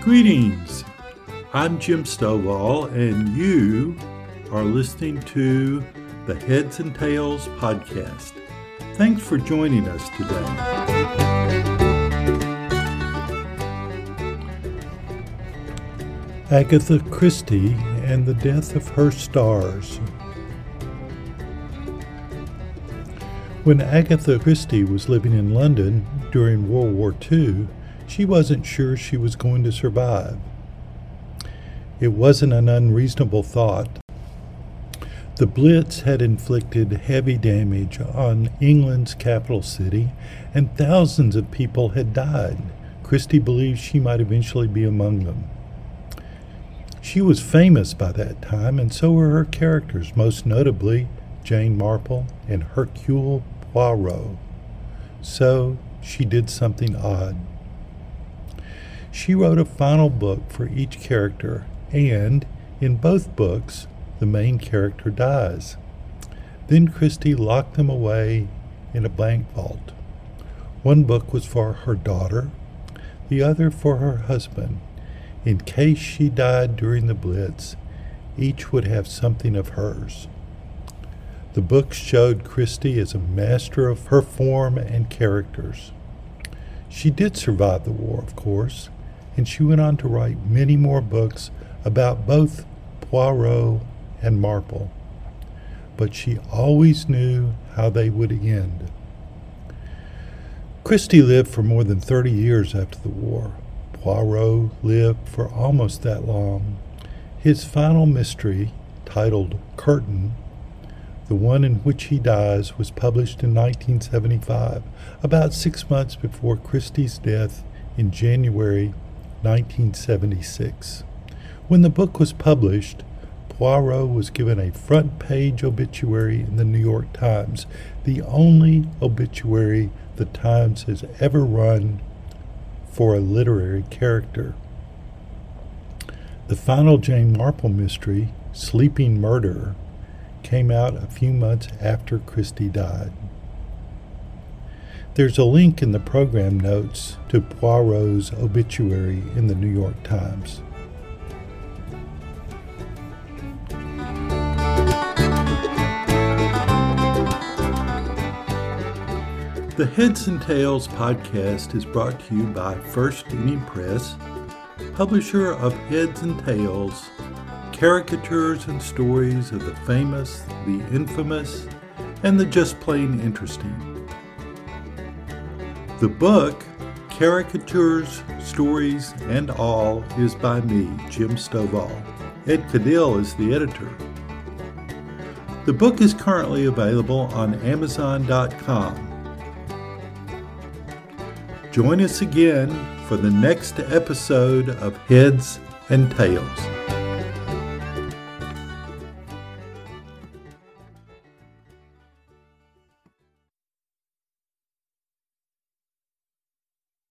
Greetings. I'm Jim Stovall, and you are listening to the Heads and Tales podcast. Thanks for joining us today. Agatha Christie and the Death of Her Stars. When Agatha Christie was living in London during World War II, she wasn't sure she was going to survive. It wasn't an unreasonable thought. The Blitz had inflicted heavy damage on England's capital city, and thousands of people had died. Christie believed she might eventually be among them. She was famous by that time, and so were her characters, most notably Jane Marple and Hercule Poirot. So she did something odd. She wrote a final book for each character, and in both books, the main character dies. Then Christie locked them away in a bank vault. One book was for her daughter, the other for her husband. In case she died during the Blitz, each would have something of hers. The books showed Christie as a master of her form and characters. She did survive the war, of course, and she went on to write many more books about both Poirot and Marple. But she always knew how they would end. Christie lived for more than 30 years after the war. Poirot lived for almost that long. His final mystery, titled Curtain, the one in which he dies, was published in 1975, about six months before Christie's death in January 1976. When the book was published, Poirot was given a front page obituary in the New York Times, the only obituary the Times has ever run for a literary character. The final Jane Marple mystery, Sleeping Murder, came out a few months after Christie died. There's a link in the program notes to Poirot's obituary in the New York Times. The Heads and Tales podcast is brought to you by First Inning Press, publisher of Heads and Tales, caricatures and stories of the famous, the infamous, and the just plain interesting. The book, Caricatures, Stories, and All, is by me, Jim Stovall. Ed Caudill is the editor. The book is currently available on Amazon.com. Join us again for the next episode of Heads and Tales.